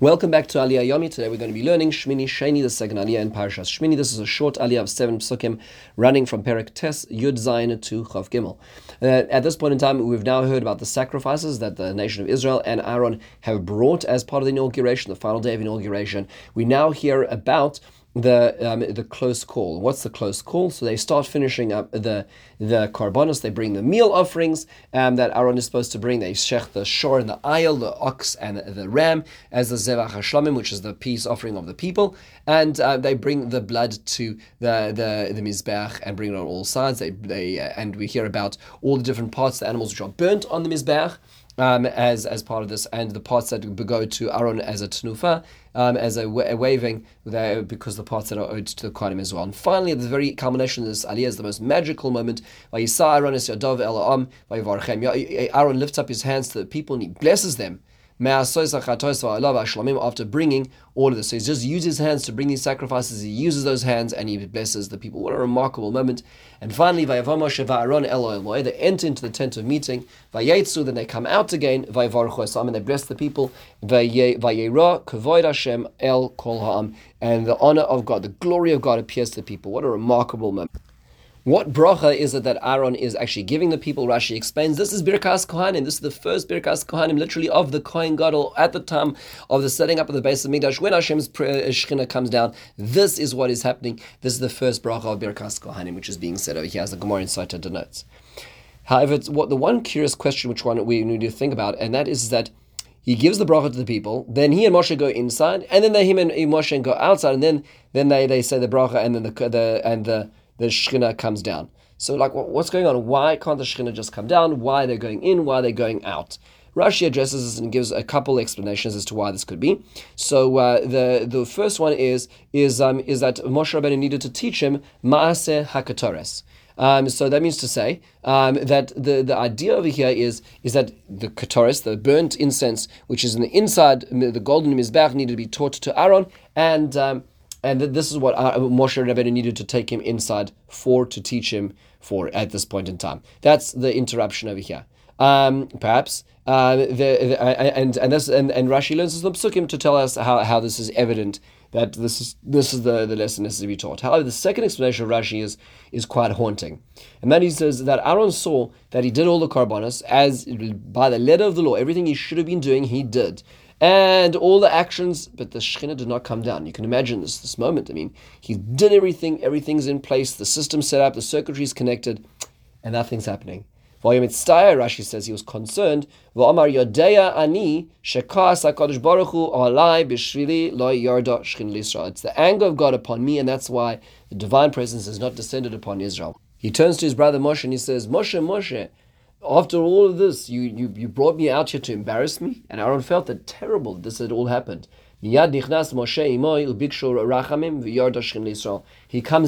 Welcome back to Aliyah Yomi. Today we're going to be learning Shmini Sheni, the second Aliyah in Parashas Shmini. This is a short Aliyah of seven psukim running from Perek Tes Yud Zayin to Chaf Gimel. Uh, at this point in time, we've now heard about the sacrifices that the nation of Israel and Aaron have brought as part of the inauguration, the final day of inauguration. We now hear about the um, the close call. What's the close call? So they start finishing up the the korbanos. They bring the meal offerings um, that Aaron is supposed to bring. They shech the shor and the ayil, the ox and the ram as the zevach hashlamim, which is the peace offering of the people. And uh, they bring the blood to the the the mizbeach and bring it on all sides. They they uh, and we hear about all the different parts, the animals which are burnt on the mizbeach um, as as part of this, and the parts that go to Aaron as a tenufa, um, as a, a waving, there because the parts that are owed to the Kohanim as well. And finally, the very culmination of this aliyah is the most magical moment. Aaron lifts up his hands to the people and he blesses them after bringing all of this. So he just uses his hands to bring these sacrifices. He uses those hands and he blesses the people. What a remarkable moment. And finally, they enter into the tent of meeting. Then they come out again. And they bless the people. And the honor of God, the glory of God appears to the people. What a remarkable moment. What bracha is it that Aaron is actually giving the people? Rashi explains this is Birkas Kohanim. This is the first Birkas Kohanim, literally of the Kohen Gadol at the time of the setting up of the Beis HaMikdash. When Hashem's uh, Shechina comes down, this is what is happening. This is the first bracha of Birkas Kohanim, which is being said over here, as the Gemara Insight denotes. However, what the one curious question which one we need to think about, and that is that he gives the bracha to the people, then he and Moshe go inside, and then they, him and Moshe go outside, and then then they, they say the bracha, and then the, the and the the Shekhinah comes down. So, like, what's going on? Why can't the Shekhinah just come down? Why they're going in? Why they're going out? Rashi addresses this and gives a couple explanations as to why this could be. So uh, the the first one is is um, is that Moshe Rabbeinu needed to teach him Maaseh Hakatores. Um, so that means to say um, that the, the idea over here is is that the katoris, the burnt incense, which is in the inside, the golden mizbech, needed to be taught to Aaron, and um, and this is what uh, Moshe Rabbeinu needed to take him inside for to teach him for at this point in time. That's the interruption over here. Um, perhaps uh, the, the, and and this and, and Rashi learns from Psukim to tell us how, how this is evident that this is this is the, the lesson necessary to be taught. However, the second explanation of Rashi is is quite haunting, and that he says that Aaron saw that he did all the korbanos as by the letter of the law, everything he should have been doing, he did and all the actions, but the Shekhinah did not come down. You can imagine this this moment. I mean, he did everything, everything's in place, the system set up, the circuitry is connected, and nothing's happening. Volume Mitztaya, Rashi says he was concerned. V'amar yodeya ani shekas HaKadosh Baruch Hu alai lo yarda shchin l'Israel. It's the anger of God upon me, and that's why the divine presence has not descended upon Israel. He turns to his brother Moshe and he says, Moshe, Moshe, after all of this, you, you, you brought me out here to embarrass me? And Aaron felt that terrible this had all happened. He comes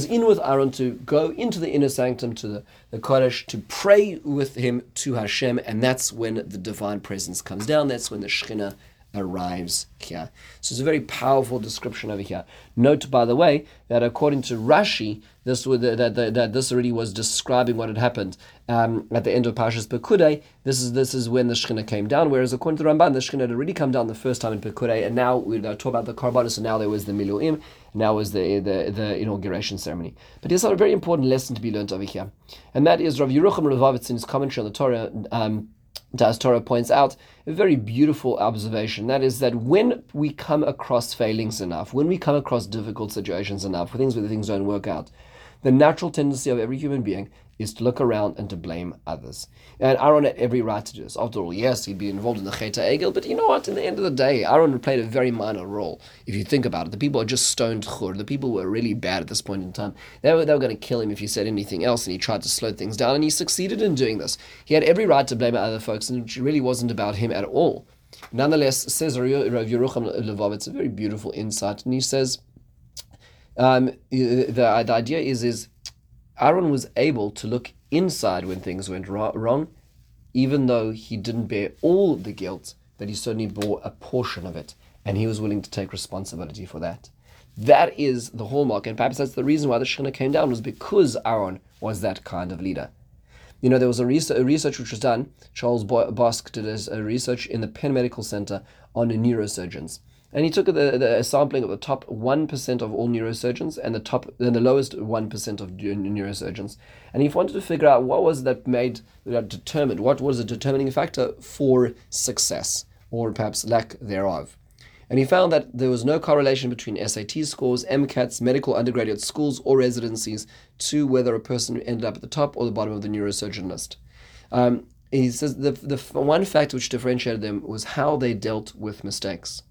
in with Aaron to go into the inner sanctum to the, the Kodesh to pray with him to Hashem, and that's when the divine presence comes down. That's when the Shekhinah arrives here. So it's a very powerful description over here. Note, by the way, that according to Rashi, this would, that, that, that this already was describing what had happened um, at the end of Parshas Pekudei. This is this is when the Shekhinah came down. Whereas according to the Ramban, the Shekhinah had already come down the first time in Pekudei, and now we talk about the korbanos, and now there was the Miluim, now was the, the the inauguration ceremony. But there's a very important lesson to be learned over here, and that is Rav Yerucham Levovitz in his commentary on the Torah. Um, Daas Torah points out a very beautiful observation. That is that when we come across failings enough, when we come across difficult situations enough, things where things don't work out, the natural tendency of every human being is to look around and to blame others. And Aaron had every right to do this. After all, yes, he'd be involved in the Cheta Egel, but you know what? In the end of the day, Aaron played a very minor role. If you think about it, the people are just stoned Chur. The people were really bad at this point in time. They were, they were going to kill him if he said anything else, and he tried to slow things down, and he succeeded in doing this. He had every right to blame other folks, and it really wasn't about him at all. Nonetheless, says Rav Yerucham Levov, it's a very beautiful insight, and he says, um, the, the idea is is Aaron was able to look inside when things went wrong, even though he didn't bear all the guilt, that he certainly bore a portion of it, and he was willing to take responsibility for that. That is the hallmark, and perhaps that's the reason why the Shekhinah came down, was because Aaron was that kind of leader. You know, there was a research, a research which was done. Charles Bosk did a research in the Penn Medical Center on neurosurgeons. And he took the, the sampling of the top 1% of all neurosurgeons and the top and the lowest 1% of neurosurgeons. And he wanted to figure out what was that made, that determined, what was the determining factor for success, or perhaps lack thereof. And he found that there was no correlation between SAT scores, MCATs, medical undergraduate schools, or residencies to whether a person ended up at the top or the bottom of the neurosurgeon list. Um, he says the, the one fact which differentiated them was how they dealt with mistakes.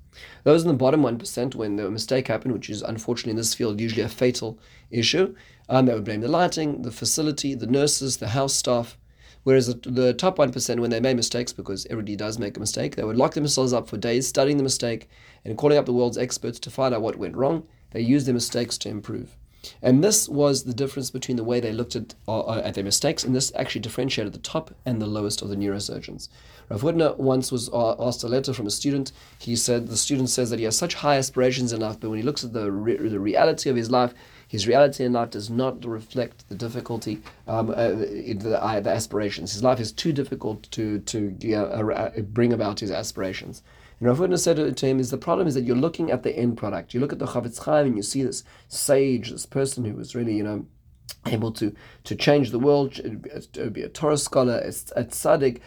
Those in the bottom 1%, when the mistake happened, which is unfortunately in this field usually a fatal issue, um, they would blame the lighting, the facility, the nurses, the house staff. Whereas the, top 1%, when they made mistakes, because everybody does make a mistake, they would lock themselves up for days studying the mistake and calling up the world's experts to find out what went wrong. They used their mistakes to improve. And this was the difference between the way they looked at, uh, at their mistakes, and this actually differentiated the top and the lowest of the neurosurgeons. Rav Hutner once was uh, asked a letter from a student. He said the student says that he has such high aspirations in life, but when he looks at the re- the reality of his life, his reality in life does not reflect the difficulty, um, uh, the, uh, the, aspirations. His life is too difficult to to uh, bring about his aspirations. And Rav Hutner said to him, "Is the problem is that you're looking at the end product. You look at the Chafetz Chaim and you see this sage, this person who was really, you know." Able to to change the world, to be a Torah scholar, a, a tzaddik.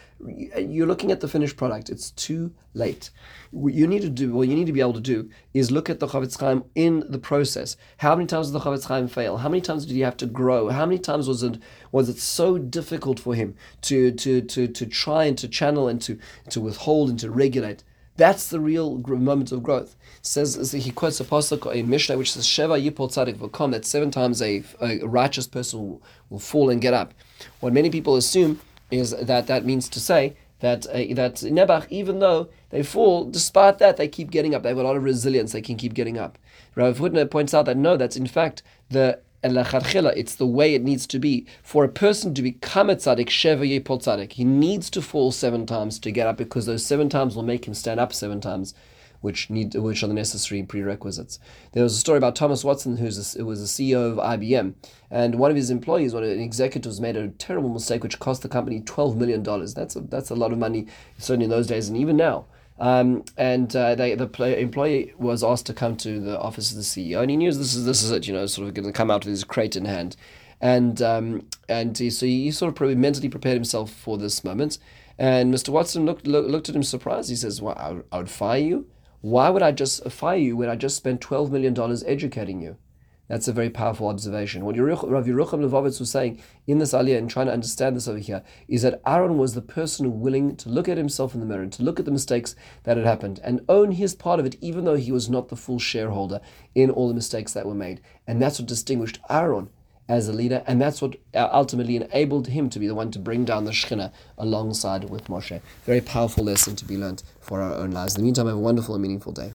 You're looking at the finished product. It's too late. What you need to do, what you need to be able to do, is look at the Chafetz Chaim in the process. How many times did the Chafetz Chaim fail? How many times did he have to grow? How many times was it was it so difficult for him to to to to try and to channel and to to withhold and to regulate? That's the real moment of growth. Says he quotes a pasuk, a Mishnah, which says Sheva Yipol Tzadik V'Kom, that seven times a, a righteous person will, will, fall and get up. What many people assume is that that means to say that uh, that Nebuch, even though they fall, despite that they keep getting up. They have a lot of resilience. They can keep getting up. Rav Hutner points out that no, that's in fact the it's the way it needs to be. For a person to become a tzaddik, sheva yepol tzaddik, he needs to fall seven times to get up because those seven times will make him stand up seven times, which need which are the necessary prerequisites. There was a story about Thomas Watson, who was a, was a CEO of IBM, and one of his employees, one of the executives, made a terrible mistake which cost the company twelve million dollars. That's a, that's a lot of money, certainly in those days, and even now. Um, and uh, they, the play, employee was asked to come to the office of the CEO, and he knew this is this is it, you know, sort of going to come out with his crate in hand, and um, and he, so he sort of mentally prepared himself for this moment. And Mr. Watson looked look, looked at him surprised. He says, "Well, I I would fire you. Why would I just fire you when I just spent twelve million dollars educating you?" That's a very powerful observation. What Rav Yerucham Levovitz was saying in this aliyah and trying to understand this over here is that Aaron was the person willing to look at himself in the mirror and to look at the mistakes that had happened and own his part of it, even though he was not the full shareholder in all the mistakes that were made. And that's what distinguished Aaron as a leader, and that's what uh, ultimately enabled him to be the one to bring down the Shekhinah alongside with Moshe. Very powerful lesson to be learned for our own lives. In the meantime, have a wonderful and meaningful day.